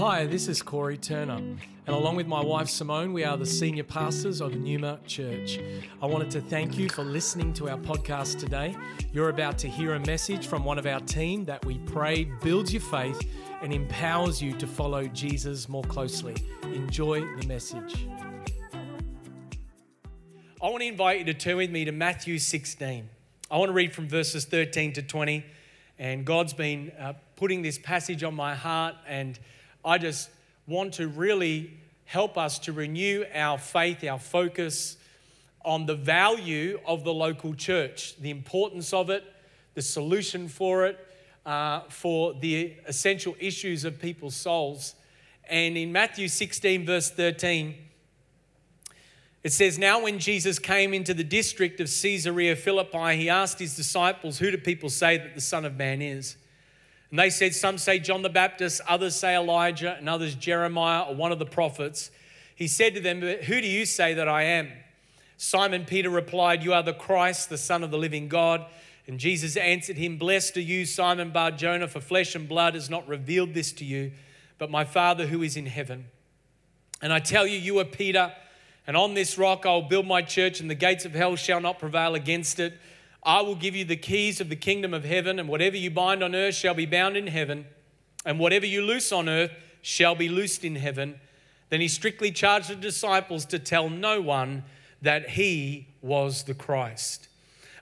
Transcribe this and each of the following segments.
Hi, this is Corey Turner, and along with my wife Simone, we are the senior pastors of Numa Church. I wanted to thank you for listening to our podcast today. You're about to hear a message from one of our team that we pray builds your faith and empowers you to follow Jesus more closely. Enjoy the message. I want to invite you to turn with me to Matthew 16. I want to read from verses 13 to 20, and God's been uh, putting this passage on my heart and I just want to really help us to renew our faith, our focus on the value of the local church, the importance of it, the solution for it, uh, for the essential issues of people's souls. And in Matthew 16, verse 13, it says, Now when Jesus came into the district of Caesarea Philippi, he asked his disciples, Who do people say that the Son of Man is? And they said, Some say John the Baptist, others say Elijah, and others Jeremiah or one of the prophets. He said to them, Who do you say that I am? Simon Peter replied, You are the Christ, the Son of the living God. And Jesus answered him, Blessed are you, Simon Bar Jonah, for flesh and blood has not revealed this to you, but my Father who is in heaven. And I tell you, you are Peter, and on this rock I will build my church, and the gates of hell shall not prevail against it. I will give you the keys of the kingdom of heaven, and whatever you bind on earth shall be bound in heaven, and whatever you loose on earth shall be loosed in heaven. Then he strictly charged the disciples to tell no one that he was the Christ.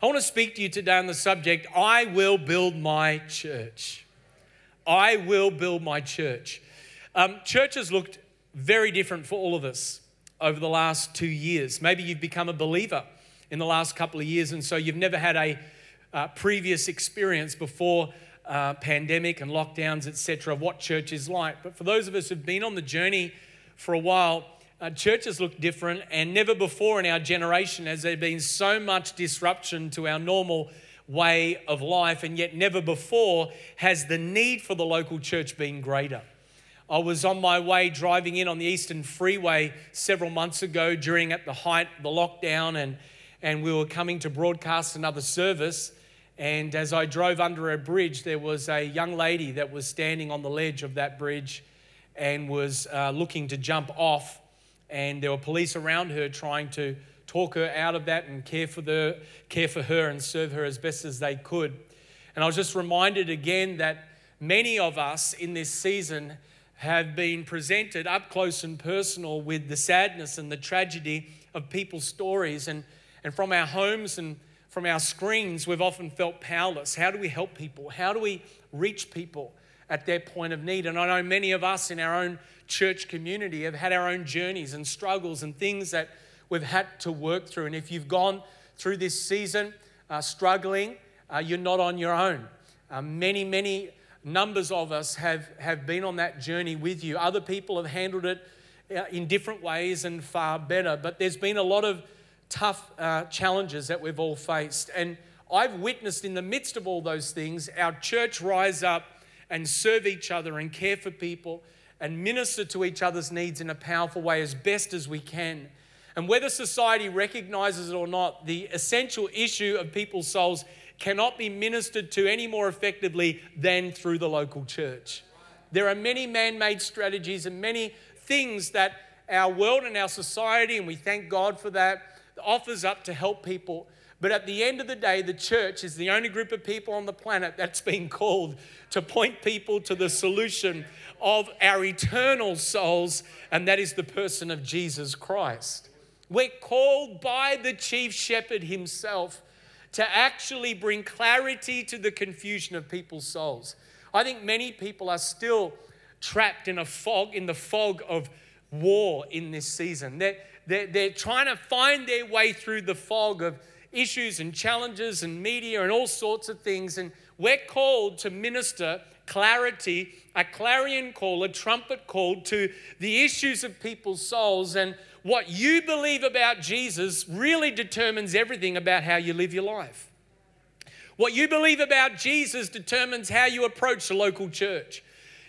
I want to speak to you today on the subject I will build my church. I will build my church. Um, church has looked very different for all of us over the last two years. Maybe you've become a believer in the last couple of years, and so you've never had a uh, previous experience before uh, pandemic and lockdowns, etc., of what church is like. But for those of us who've been on the journey for a while, uh, churches look different, and never before in our generation has there been so much disruption to our normal way of life, and yet never before has the need for the local church been greater. I was on my way driving in on the Eastern Freeway several months ago during at the height of the lockdown, and and we were coming to broadcast another service. And as I drove under a bridge, there was a young lady that was standing on the ledge of that bridge and was uh, looking to jump off. And there were police around her trying to talk her out of that and care for, the, care for her and serve her as best as they could. And I was just reminded again that many of us in this season have been presented up close and personal with the sadness and the tragedy of people's stories. And and from our homes and from our screens, we've often felt powerless. How do we help people? How do we reach people at their point of need? And I know many of us in our own church community have had our own journeys and struggles and things that we've had to work through. And if you've gone through this season uh, struggling, uh, you're not on your own. Uh, many, many numbers of us have, have been on that journey with you. Other people have handled it uh, in different ways and far better. But there's been a lot of tough uh, challenges that we've all faced. And I've witnessed in the midst of all those things our church rise up and serve each other and care for people and minister to each other's needs in a powerful way as best as we can. And whether society recognizes it or not, the essential issue of people's souls cannot be ministered to any more effectively than through the local church. There are many man made strategies and many things that our world and our society, and we thank God for that, offers up to help people. But at the end of the day, the church is the only group of people on the planet that's been called to point people to the solution of our eternal souls, and that is the person of Jesus Christ. We're called by the chief shepherd himself to actually bring clarity to the confusion of people's souls. I think many people are still trapped in a fog, in the fog of war in this season. They're, they're, they're trying to find their way through the fog of issues and challenges and media and all sorts of things. And we're called to minister clarity, a clarion call, a trumpet call to the issues of people's souls. And what you believe about Jesus really determines everything about how you live your life. What you believe about Jesus determines how you approach the local church,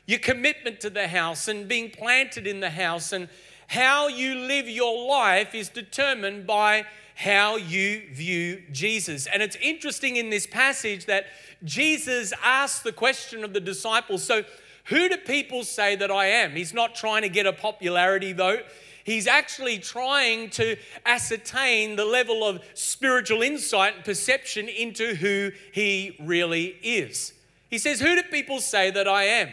your commitment to the house and being planted in the house and how you live your life is determined by how you view Jesus. And it's interesting in this passage that Jesus asked the question of the disciples so, Who do people say that I am? He's not trying to get a popularity vote. He's actually trying to ascertain the level of spiritual insight and perception into who he really is. He says, Who do people say that I am?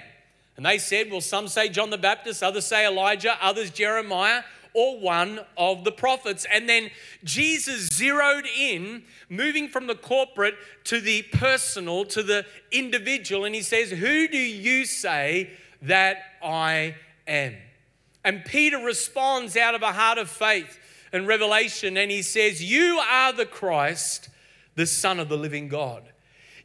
And they said, Well, some say John the Baptist, others say Elijah, others Jeremiah, or one of the prophets. And then Jesus zeroed in, moving from the corporate to the personal, to the individual. And he says, Who do you say that I am? And Peter responds out of a heart of faith and revelation. And he says, You are the Christ, the Son of the living God.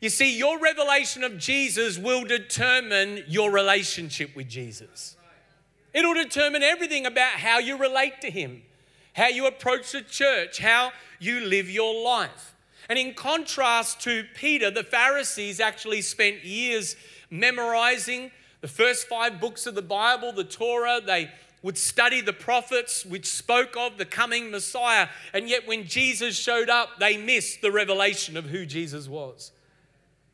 You see, your revelation of Jesus will determine your relationship with Jesus. It'll determine everything about how you relate to Him, how you approach the church, how you live your life. And in contrast to Peter, the Pharisees actually spent years memorizing the first five books of the Bible, the Torah. They would study the prophets which spoke of the coming Messiah. And yet, when Jesus showed up, they missed the revelation of who Jesus was.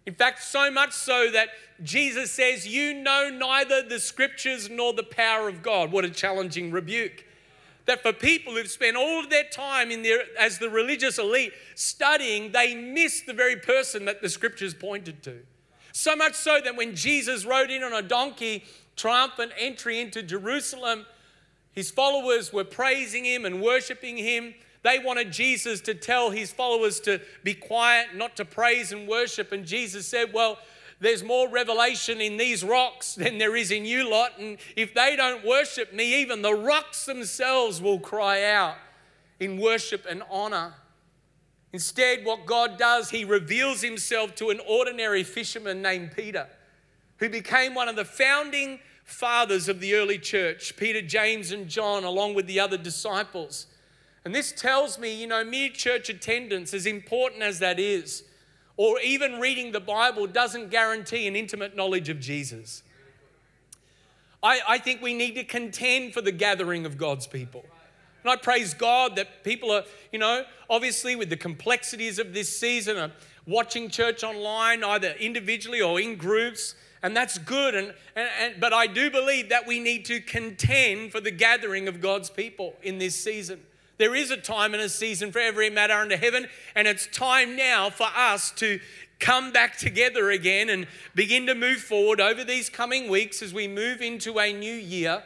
In fact, so much so that Jesus says, You know neither the scriptures nor the power of God. What a challenging rebuke. That for people who've spent all of their time in their, as the religious elite studying, they miss the very person that the scriptures pointed to. So much so that when Jesus rode in on a donkey, triumphant entry into Jerusalem, his followers were praising him and worshiping him. They wanted Jesus to tell his followers to be quiet, not to praise and worship. And Jesus said, Well, there's more revelation in these rocks than there is in you lot. And if they don't worship me, even the rocks themselves will cry out in worship and honor. Instead, what God does, He reveals Himself to an ordinary fisherman named Peter, who became one of the founding fathers of the early church Peter, James, and John, along with the other disciples. And this tells me, you know, mere church attendance, as important as that is, or even reading the Bible, doesn't guarantee an intimate knowledge of Jesus. I, I think we need to contend for the gathering of God's people. And I praise God that people are, you know, obviously with the complexities of this season, are watching church online, either individually or in groups and that's good and, and, and, but i do believe that we need to contend for the gathering of god's people in this season there is a time and a season for every matter under heaven, and it's time now for us to come back together again and begin to move forward over these coming weeks as we move into a new year.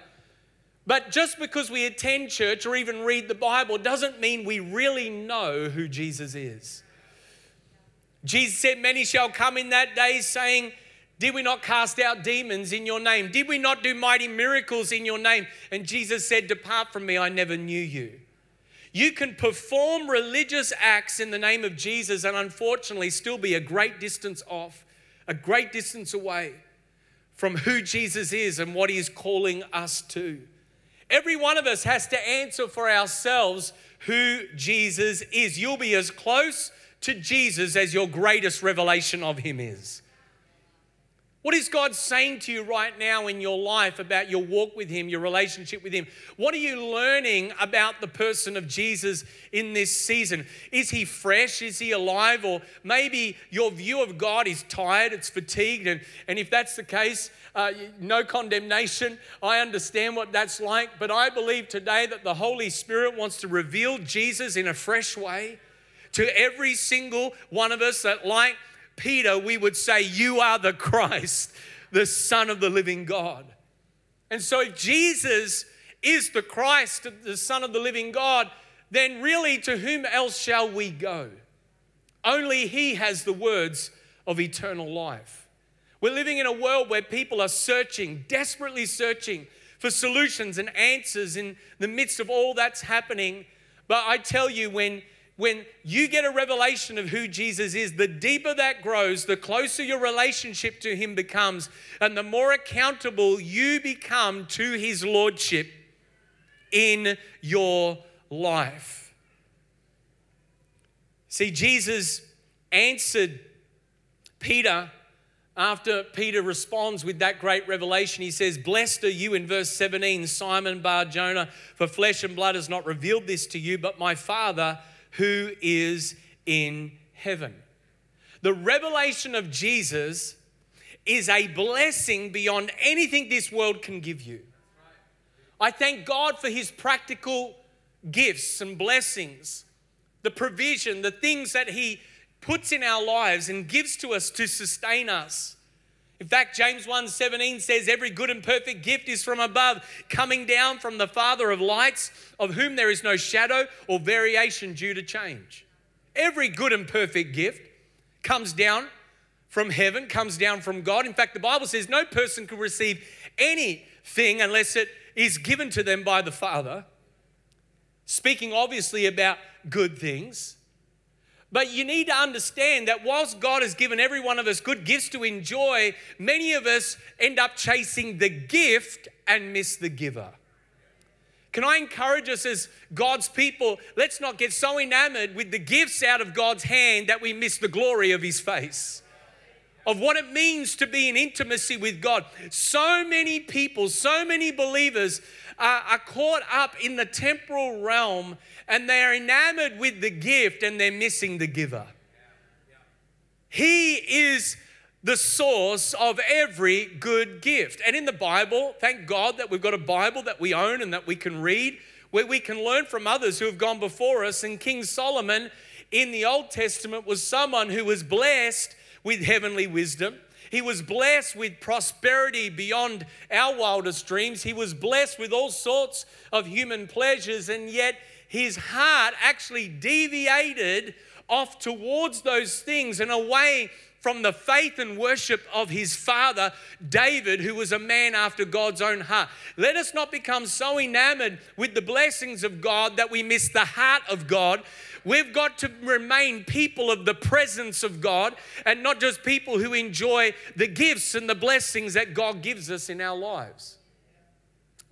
But just because we attend church or even read the Bible doesn't mean we really know who Jesus is. Jesus said, Many shall come in that day saying, Did we not cast out demons in your name? Did we not do mighty miracles in your name? And Jesus said, Depart from me, I never knew you. You can perform religious acts in the name of Jesus and unfortunately still be a great distance off, a great distance away from who Jesus is and what he is calling us to. Every one of us has to answer for ourselves who Jesus is. You'll be as close to Jesus as your greatest revelation of him is. What is God saying to you right now in your life about your walk with Him, your relationship with Him? What are you learning about the person of Jesus in this season? Is He fresh? Is He alive? Or maybe your view of God is tired, it's fatigued. And, and if that's the case, uh, no condemnation. I understand what that's like. But I believe today that the Holy Spirit wants to reveal Jesus in a fresh way to every single one of us that, like, Peter, we would say, You are the Christ, the Son of the living God. And so, if Jesus is the Christ, the Son of the living God, then really to whom else shall we go? Only He has the words of eternal life. We're living in a world where people are searching, desperately searching for solutions and answers in the midst of all that's happening. But I tell you, when when you get a revelation of who Jesus is, the deeper that grows, the closer your relationship to Him becomes, and the more accountable you become to His Lordship in your life. See, Jesus answered Peter after Peter responds with that great revelation, he says, Blessed are you in verse 17, Simon Bar Jonah, for flesh and blood has not revealed this to you, but my Father who is in heaven. The revelation of Jesus is a blessing beyond anything this world can give you. I thank God for His practical gifts and blessings, the provision, the things that He puts in our lives and gives to us to sustain us. In fact, James 1:17 says every good and perfect gift is from above, coming down from the Father of lights, of whom there is no shadow or variation due to change. Every good and perfect gift comes down from heaven, comes down from God. In fact, the Bible says no person can receive anything unless it is given to them by the Father. Speaking obviously about good things. But you need to understand that whilst God has given every one of us good gifts to enjoy, many of us end up chasing the gift and miss the giver. Can I encourage us as God's people? Let's not get so enamored with the gifts out of God's hand that we miss the glory of His face, of what it means to be in intimacy with God. So many people, so many believers are, are caught up in the temporal realm and they are enamored with the gift and they're missing the giver. He is the source of every good gift. And in the Bible, thank God that we've got a Bible that we own and that we can read, where we can learn from others who have gone before us. And King Solomon in the Old Testament was someone who was blessed with heavenly wisdom. He was blessed with prosperity beyond our wildest dreams. He was blessed with all sorts of human pleasures, and yet his heart actually deviated off towards those things and away from the faith and worship of his father, David, who was a man after God's own heart. Let us not become so enamored with the blessings of God that we miss the heart of God. We've got to remain people of the presence of God and not just people who enjoy the gifts and the blessings that God gives us in our lives.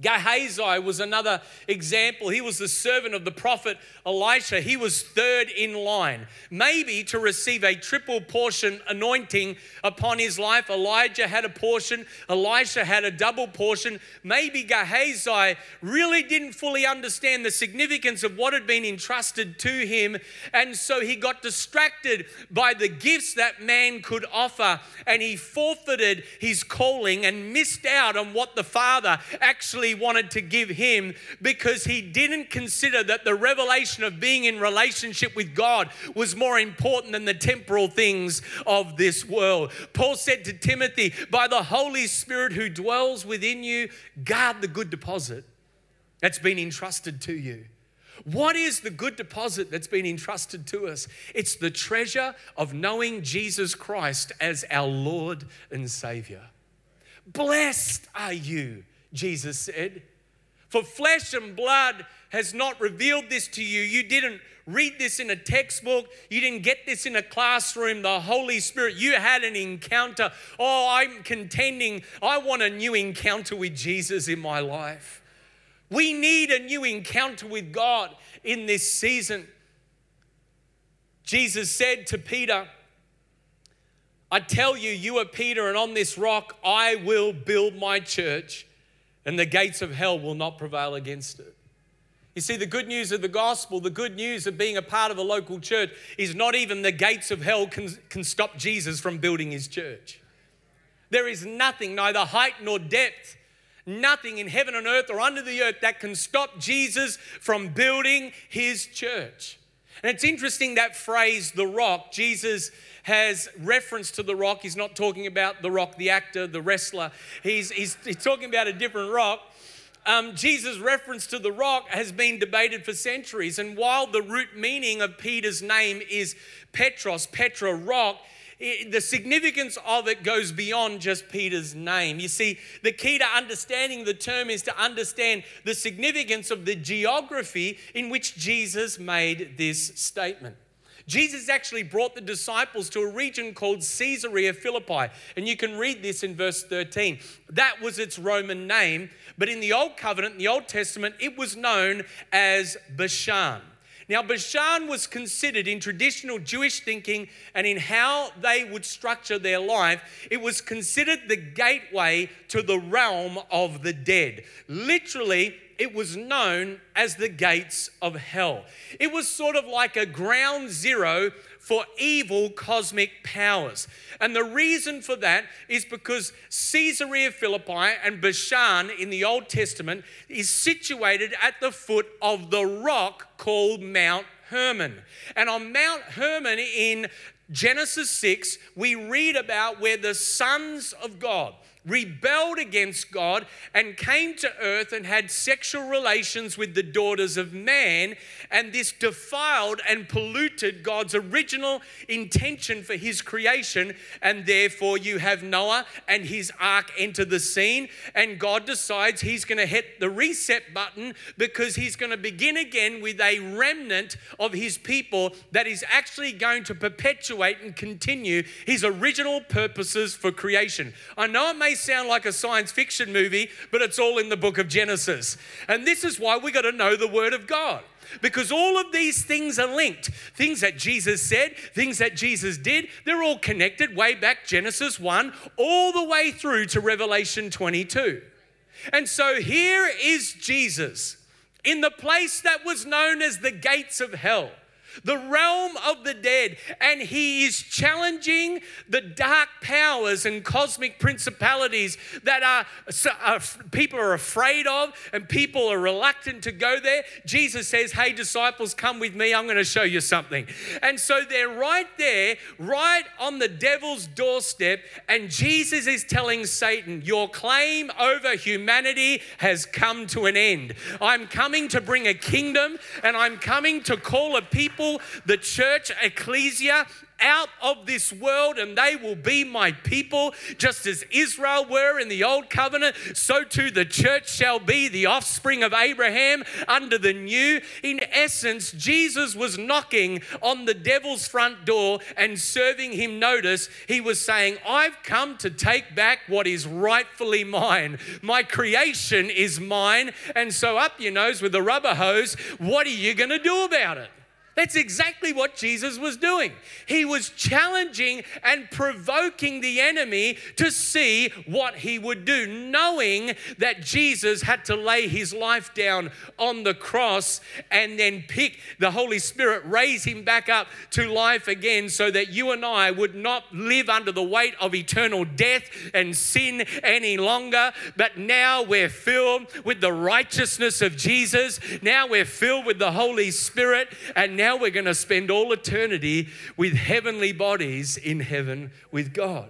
Gehazi was another example. He was the servant of the prophet Elisha. He was third in line, maybe to receive a triple portion anointing upon his life. Elijah had a portion, Elisha had a double portion. Maybe Gehazi really didn't fully understand the significance of what had been entrusted to him, and so he got distracted by the gifts that man could offer, and he forfeited his calling and missed out on what the Father actually wanted to give him because he didn't consider that the revelation of being in relationship with God was more important than the temporal things of this world. Paul said to Timothy, By the Holy Spirit who dwells within you, guard the good deposit that's been entrusted to you. What is the good deposit that's been entrusted to us? It's the treasure of knowing Jesus Christ as our Lord and Savior. Blessed are you Jesus said. For flesh and blood has not revealed this to you. You didn't read this in a textbook. You didn't get this in a classroom. The Holy Spirit, you had an encounter. Oh, I'm contending. I want a new encounter with Jesus in my life. We need a new encounter with God in this season. Jesus said to Peter, I tell you, you are Peter, and on this rock I will build my church and the gates of hell will not prevail against it. You see, the good news of the gospel, the good news of being a part of a local church, is not even the gates of hell can, can stop Jesus from building his church. There is nothing, neither height nor depth, nothing in heaven and earth or under the earth that can stop Jesus from building his church. And it's interesting that phrase, the rock, Jesus has reference to the rock. He's not talking about the rock, the actor, the wrestler. He's, he's, he's talking about a different rock. Um, Jesus' reference to the rock has been debated for centuries. And while the root meaning of Peter's name is Petros, Petra, rock, it, the significance of it goes beyond just Peter's name. You see, the key to understanding the term is to understand the significance of the geography in which Jesus made this statement. Jesus actually brought the disciples to a region called Caesarea Philippi. And you can read this in verse 13. That was its Roman name, but in the Old Covenant, in the Old Testament, it was known as Bashan. Now, Bashan was considered in traditional Jewish thinking and in how they would structure their life, it was considered the gateway to the realm of the dead. Literally, it was known as the gates of hell. It was sort of like a ground zero for evil cosmic powers. And the reason for that is because Caesarea Philippi and Bashan in the Old Testament is situated at the foot of the rock called Mount Hermon. And on Mount Hermon in Genesis 6, we read about where the sons of God, rebelled against God and came to earth and had sexual relations with the daughters of man. And this defiled and polluted God's original intention for his creation. And therefore, you have Noah and his ark enter the scene. And God decides he's going to hit the reset button because he's going to begin again with a remnant of his people that is actually going to perpetuate and continue his original purposes for creation. I know it may sound like a science fiction movie, but it's all in the book of Genesis. And this is why we got to know the Word of God. Because all of these things are linked. Things that Jesus said, things that Jesus did, they're all connected way back Genesis 1 all the way through to Revelation 22. And so here is Jesus in the place that was known as the gates of hell the realm of the dead, and he is challenging the dark powers and cosmic principalities that are, are, people are afraid of and people are reluctant to go there. Jesus says, "Hey disciples, come with me. I'm going to show you something." And so they're right there, right on the devil's doorstep, and Jesus is telling Satan, "Your claim over humanity has come to an end. I'm coming to bring a kingdom, and I'm coming to call a people the church, ecclesia, out of this world and they will be my people, just as Israel were in the old covenant, so too the church shall be the offspring of Abraham under the new. In essence, Jesus was knocking on the devil's front door and serving him notice. He was saying, I've come to take back what is rightfully mine. My creation is mine. And so, up your nose with the rubber hose, what are you going to do about it? That's exactly what Jesus was doing. He was challenging and provoking the enemy to see what he would do, knowing that Jesus had to lay his life down on the cross and then pick the Holy Spirit, raise him back up to life again, so that you and I would not live under the weight of eternal death and sin any longer. But now we're filled with the righteousness of Jesus. Now we're filled with the Holy Spirit. And now now we're going to spend all eternity with heavenly bodies in heaven with God.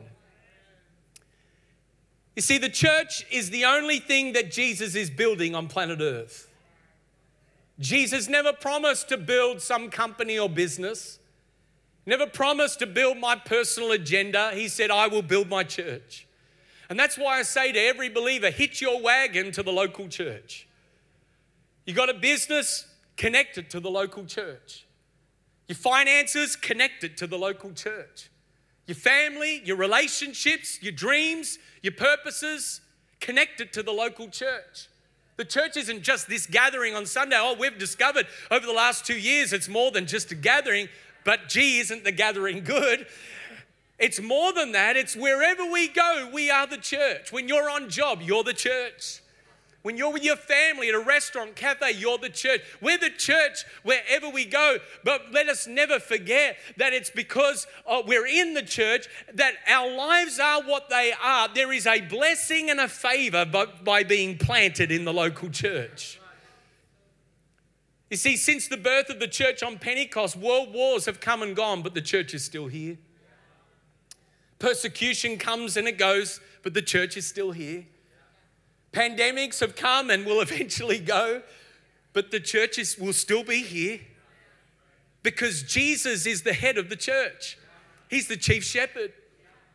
You see, the church is the only thing that Jesus is building on planet Earth. Jesus never promised to build some company or business, never promised to build my personal agenda. He said, I will build my church. And that's why I say to every believer hitch your wagon to the local church. You got a business, connected to the local church. Your finances connected to the local church. Your family, your relationships, your dreams, your purposes connected to the local church. The church isn't just this gathering on Sunday. Oh, we've discovered over the last two years it's more than just a gathering, but gee, isn't the gathering good? It's more than that. It's wherever we go, we are the church. When you're on job, you're the church. When you're with your family at a restaurant, cafe, you're the church. We're the church wherever we go. But let us never forget that it's because uh, we're in the church that our lives are what they are. There is a blessing and a favor by, by being planted in the local church. You see, since the birth of the church on Pentecost, world wars have come and gone, but the church is still here. Persecution comes and it goes, but the church is still here. Pandemics have come and will eventually go, but the churches will still be here because Jesus is the head of the church. He's the chief shepherd.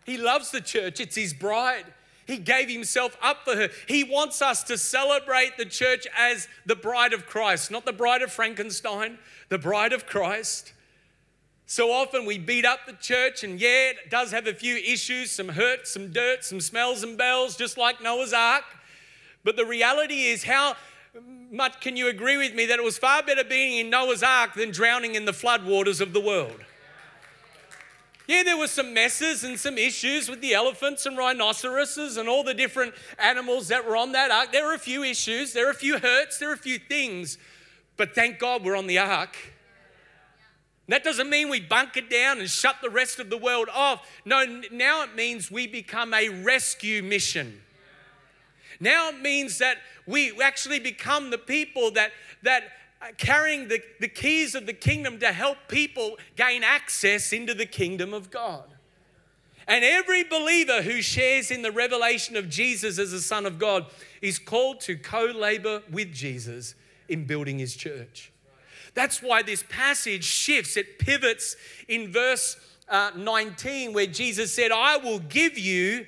He loves the church, it's his bride. He gave himself up for her. He wants us to celebrate the church as the bride of Christ, not the bride of Frankenstein, the bride of Christ. So often we beat up the church, and yeah, it does have a few issues some hurt, some dirt, some smells and bells, just like Noah's Ark. But the reality is, how much can you agree with me that it was far better being in Noah's ark than drowning in the flood waters of the world? Yeah, there were some messes and some issues with the elephants and rhinoceroses and all the different animals that were on that ark. There were a few issues, there were a few hurts, there were a few things. But thank God we're on the ark. That doesn't mean we bunker down and shut the rest of the world off. No, now it means we become a rescue mission. Now it means that we actually become the people that, that carrying the, the keys of the kingdom to help people gain access into the kingdom of God. And every believer who shares in the revelation of Jesus as the Son of God is called to co labor with Jesus in building his church. That's why this passage shifts, it pivots in verse uh, 19, where Jesus said, I will give you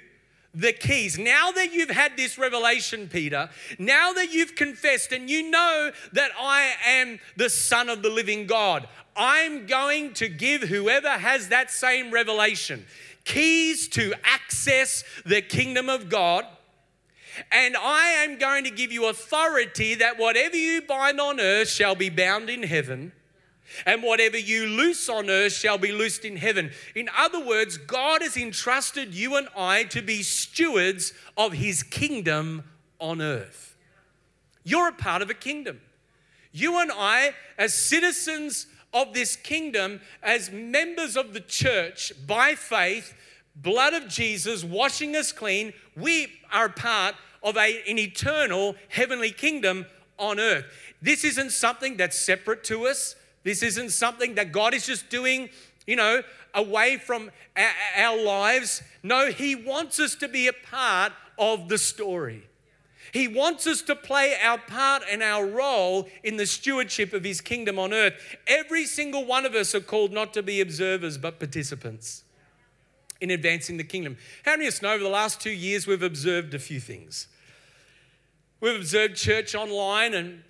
the keys. Now that you've had this revelation, Peter, now that you've confessed and you know that I am the Son of the living God, I'm going to give whoever has that same revelation keys to access the kingdom of God. And I am going to give you authority that whatever you bind on earth shall be bound in heaven, and whatever you loose on earth shall be loosed in heaven. In other words, God has entrusted you and I to be stewards of his kingdom on earth. You're a part of a kingdom. You and I, as citizens of this kingdom, as members of the church by faith, blood of Jesus washing us clean, we are part of a, an eternal heavenly kingdom on earth. This isn't something that's separate to us. This isn't something that God is just doing, you know, away from our lives. No, He wants us to be a part of the story. He wants us to play our part and our role in the stewardship of His kingdom on earth. Every single one of us are called not to be observers, but participants in advancing the kingdom. How many of us know over the last two years we've observed a few things? We've observed church online and,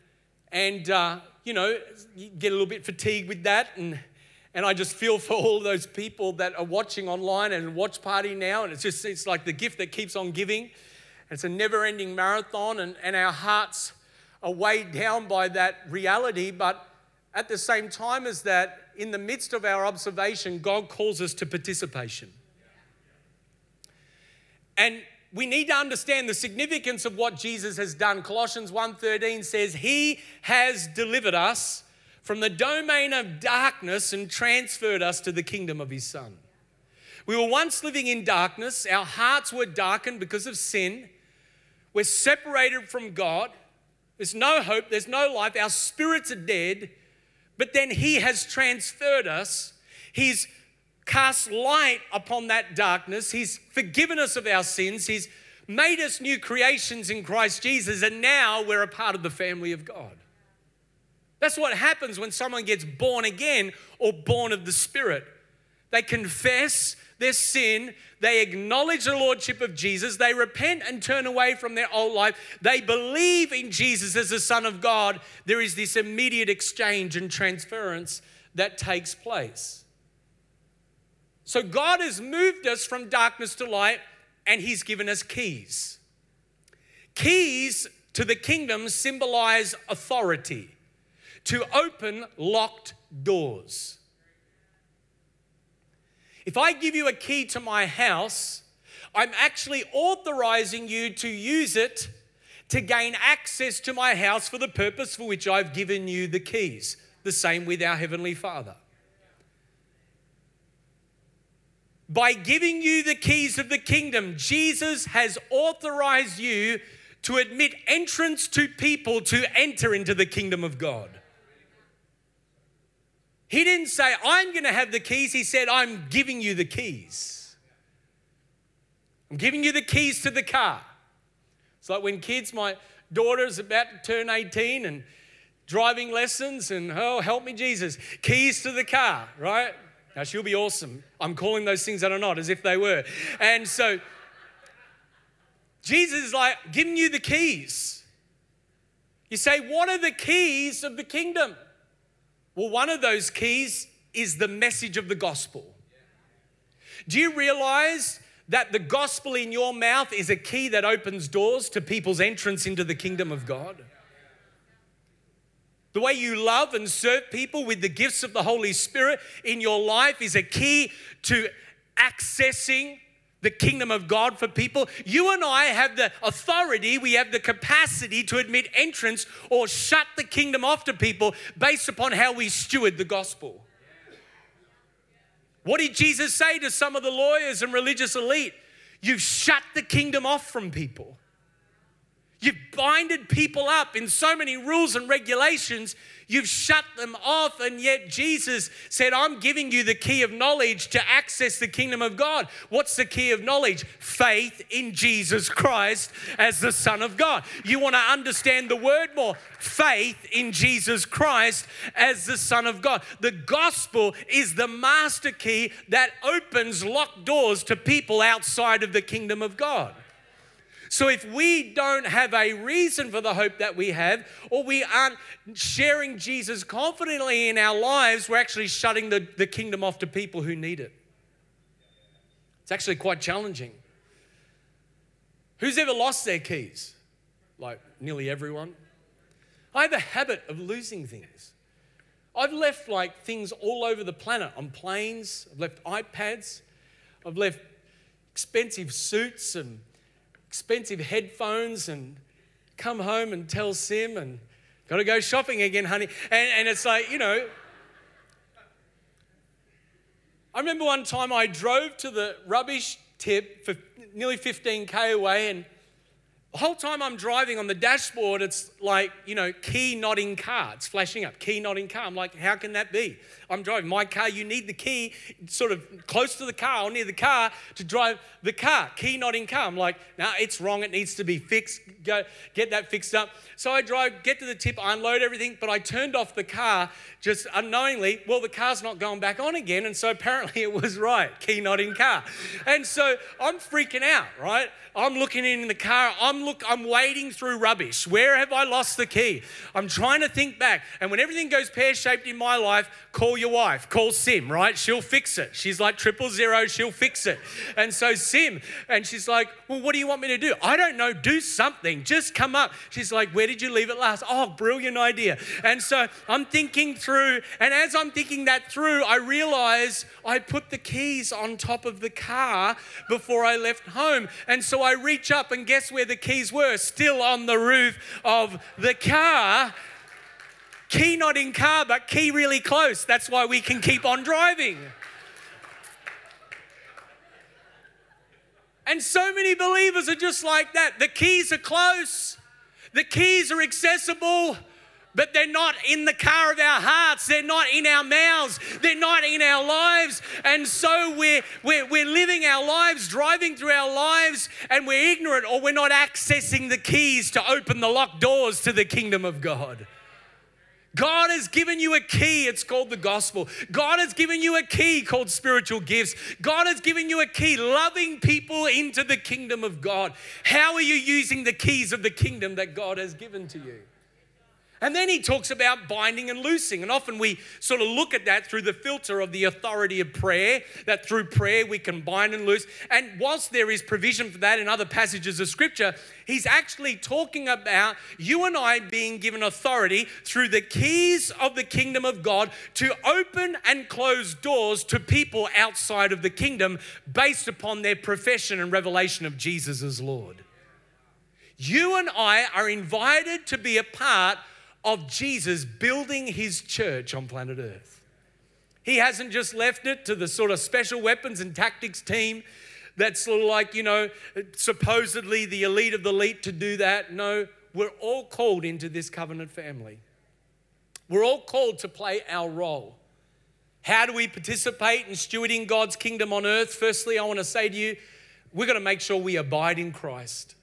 and uh, you know, you get a little bit fatigued with that. And, and I just feel for all those people that are watching online and watch party now. And it's just, it's like the gift that keeps on giving. It's a never ending marathon, and, and our hearts are weighed down by that reality. But at the same time as that, in the midst of our observation, God calls us to participation. And we need to understand the significance of what Jesus has done. Colossians 1:13 says he has delivered us from the domain of darkness and transferred us to the kingdom of his son. We were once living in darkness, our hearts were darkened because of sin. We're separated from God. There's no hope, there's no life. Our spirits are dead. But then he has transferred us. He's cast light upon that darkness. He's forgiven us of our sins. He's made us new creations in Christ Jesus, and now we're a part of the family of God. That's what happens when someone gets born again or born of the Spirit. They confess their sin, they acknowledge the Lordship of Jesus, they repent and turn away from their old life, they believe in Jesus as the Son of God. There is this immediate exchange and transference that takes place. So God has moved us from darkness to light and He's given us keys. Keys to the kingdom symbolize authority to open locked doors. If I give you a key to my house, I'm actually authorizing you to use it to gain access to my house for the purpose for which I've given you the keys. The same with our Heavenly Father. By giving you the keys of the kingdom, Jesus has authorized you to admit entrance to people to enter into the kingdom of God. He didn't say, I'm going to have the keys. He said, I'm giving you the keys. I'm giving you the keys to the car. It's like when kids, my daughter's about to turn 18 and driving lessons, and oh, help me, Jesus, keys to the car, right? Now, she'll be awesome. I'm calling those things that are not as if they were. And so, Jesus is like giving you the keys. You say, What are the keys of the kingdom? Well, one of those keys is the message of the gospel. Do you realize that the gospel in your mouth is a key that opens doors to people's entrance into the kingdom of God? The way you love and serve people with the gifts of the Holy Spirit in your life is a key to accessing the kingdom of God for people. You and I have the authority, we have the capacity to admit entrance or shut the kingdom off to people based upon how we steward the gospel. What did Jesus say to some of the lawyers and religious elite? You've shut the kingdom off from people. You've binded people up in so many rules and regulations, you've shut them off, and yet Jesus said, I'm giving you the key of knowledge to access the kingdom of God. What's the key of knowledge? Faith in Jesus Christ as the Son of God. You want to understand the word more? Faith in Jesus Christ as the Son of God. The gospel is the master key that opens locked doors to people outside of the kingdom of God. So if we don't have a reason for the hope that we have, or we aren't sharing Jesus confidently in our lives, we're actually shutting the, the kingdom off to people who need it. It's actually quite challenging. Who's ever lost their keys? Like nearly everyone. I have a habit of losing things. I've left like things all over the planet on planes, I've left iPads, I've left expensive suits and expensive headphones and come home and tell Sim and got to go shopping again, honey. And, and it's like, you know, I remember one time I drove to the rubbish tip for nearly 15k away and the whole time I'm driving on the dashboard, it's like, you know, key not in car. It's flashing up, key not in car. I'm like, how can that be? I'm driving my car, you need the key sort of close to the car or near the car to drive the car. Key not in car. I'm like, no, it's wrong. It needs to be fixed. Go get that fixed up. So I drive, get to the tip, unload everything, but I turned off the car just unknowingly. Well, the car's not going back on again. And so apparently it was right. Key not in car. And so I'm freaking out, right? I'm looking in the car. I'm look. I'm wading through rubbish. Where have I lost the key? I'm trying to think back. And when everything goes pear shaped in my life, call your wife. Call Sim. Right? She'll fix it. She's like triple zero. She'll fix it. And so Sim, and she's like, well, what do you want me to do? I don't know. Do something. Just come up. She's like, where did you leave it last? Oh, brilliant idea. And so I'm thinking through, and as I'm thinking that through, I realize I put the keys on top of the car before I left home. And so I reach up and guess where the keys were? Still on the roof of the car. Key not in car, but key really close. That's why we can keep on driving. And so many believers are just like that. The keys are close, the keys are accessible, but they're not in the car of our hearts. They're not in our mouths. They're not in our lives. And so we're, we're, we're living our lives, driving through our lives, and we're ignorant or we're not accessing the keys to open the locked doors to the kingdom of God. God has given you a key, it's called the gospel. God has given you a key called spiritual gifts. God has given you a key, loving people into the kingdom of God. How are you using the keys of the kingdom that God has given to you? And then he talks about binding and loosing. And often we sort of look at that through the filter of the authority of prayer, that through prayer we can bind and loose. And whilst there is provision for that in other passages of scripture, he's actually talking about you and I being given authority through the keys of the kingdom of God to open and close doors to people outside of the kingdom based upon their profession and revelation of Jesus as Lord. You and I are invited to be a part of Jesus building his church on planet Earth. He hasn't just left it to the sort of special weapons and tactics team that's sort of like, you know, supposedly the elite of the elite to do that. No, we're all called into this covenant family. We're all called to play our role. How do we participate in stewarding God's kingdom on earth? Firstly, I want to say to you, we're going to make sure we abide in Christ.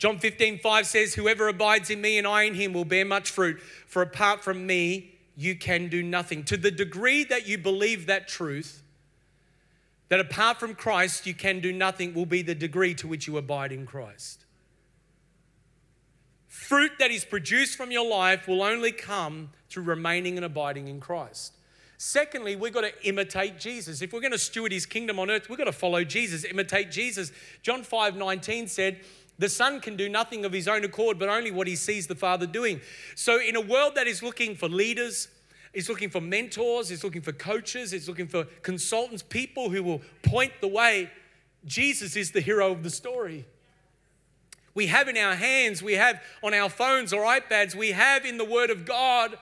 John 15, 5 says, Whoever abides in me and I in him will bear much fruit, for apart from me, you can do nothing. To the degree that you believe that truth, that apart from Christ, you can do nothing, will be the degree to which you abide in Christ. Fruit that is produced from your life will only come through remaining and abiding in Christ. Secondly, we've got to imitate Jesus. If we're going to steward his kingdom on earth, we've got to follow Jesus, imitate Jesus. John 5 19 said, The Son can do nothing of his own accord, but only what he sees the Father doing. So, in a world that is looking for leaders, is looking for mentors, is looking for coaches, is looking for consultants, people who will point the way, Jesus is the hero of the story. We have in our hands, we have on our phones or iPads, we have in the Word of God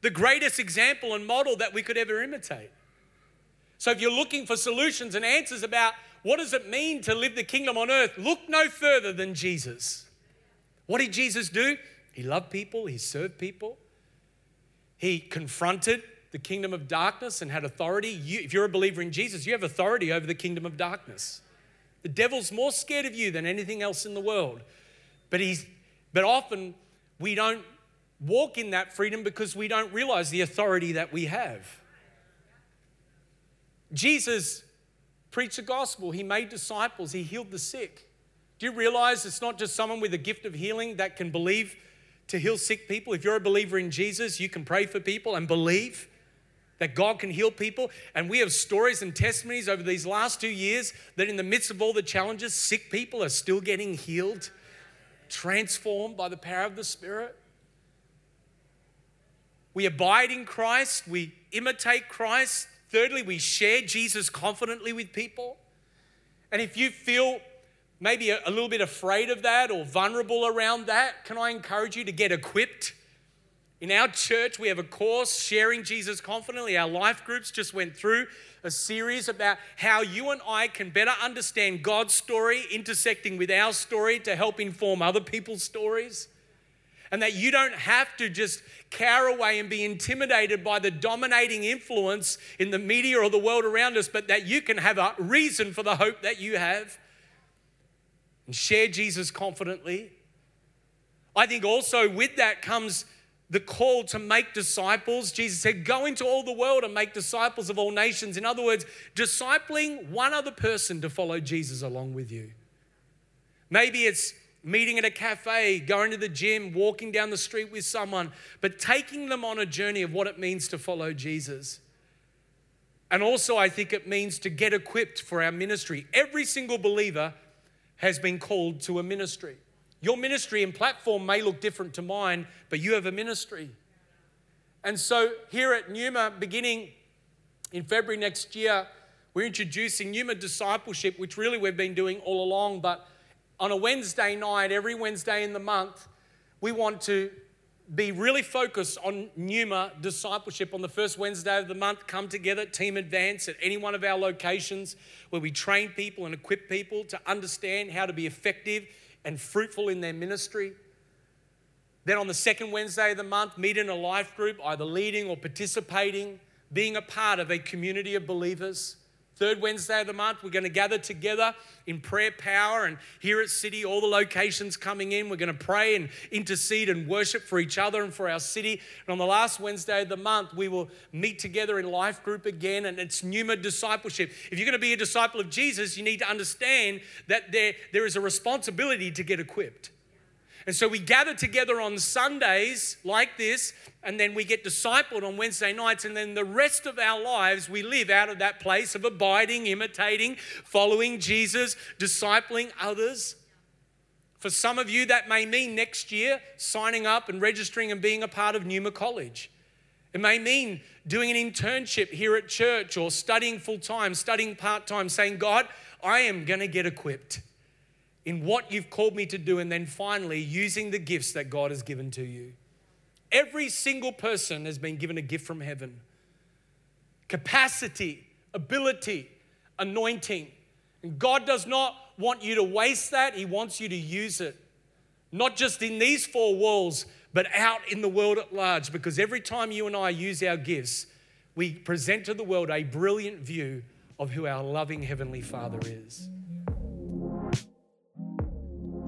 the greatest example and model that we could ever imitate. So, if you're looking for solutions and answers about what does it mean to live the kingdom on earth? Look no further than Jesus. What did Jesus do? He loved people, he served people, he confronted the kingdom of darkness and had authority. You, if you're a believer in Jesus, you have authority over the kingdom of darkness. The devil's more scared of you than anything else in the world. But he's but often we don't walk in that freedom because we don't realize the authority that we have. Jesus preached the gospel, he made disciples, he healed the sick. Do you realize it's not just someone with a gift of healing that can believe to heal sick people? If you're a believer in Jesus, you can pray for people and believe that God can heal people. And we have stories and testimonies over these last two years that in the midst of all the challenges, sick people are still getting healed, transformed by the power of the Spirit. We abide in Christ, we imitate Christ, Thirdly, we share Jesus confidently with people. And if you feel maybe a, little bit afraid of that or vulnerable around that, can I encourage you to get equipped? In our church, we have a course, Sharing Jesus Confidently. Our life groups just went through a series about how you and I can better understand God's story, intersecting with our story to help inform other people's stories and that you don't have to just cower away and be intimidated by the dominating influence in the media or the world around us, but that you can have a reason for the hope that you have and share Jesus confidently. I think also with that comes the call to make disciples. Jesus said, Go into all the world and make disciples of all nations. In other words, discipling one other person to follow Jesus along with you. Maybe it's meeting at a cafe, going to the gym, walking down the street with someone, but taking them on a journey of what it means to follow Jesus. And also, I think it means to get equipped for our ministry. Every single believer has been called to a ministry. Your ministry and platform may look different to mine, but you have a ministry. And so, here at Numa, beginning in February next year, we're introducing Numa Discipleship, which really we've been doing all along, but on a Wednesday night, every Wednesday in the month, we want to be really focused on Numa discipleship on the first Wednesday of the month. Come together, Team Advance, at any one of our locations where we train people and equip people to understand how to be effective and fruitful in their ministry. Then on the second Wednesday of the month, meet in a life group, either leading or participating, being a part of a community of believers. Third Wednesday of the month, we're going to gather together in prayer power and here at City, all the locations coming in. We're going to pray and intercede and worship for each other and for our city. And on the last Wednesday of the month, we will meet together in life group again, and it's Numa discipleship. If you're going to be a disciple of Jesus, you need to understand that there, there is a responsibility to get equipped. And so we gather together on Sundays like this, and then we get discipled on Wednesday nights, and then the rest of our lives we live out of that place of abiding, imitating, following Jesus, discipling others. For some of you, that may mean next year signing up and registering and being a part of Numa College. It may mean doing an internship here at church or studying full time, studying part time, saying, God, I am going to get equipped in what you've called me to do, and then finally using the gifts that God has given to you. Every single person has been given a gift from heaven capacity, ability, anointing. And God does not want you to waste that, He wants you to use it. Not just in these four walls, but out in the world at large. Because every time you and I use our gifts, we present to the world a brilliant view of who our loving Heavenly Father is.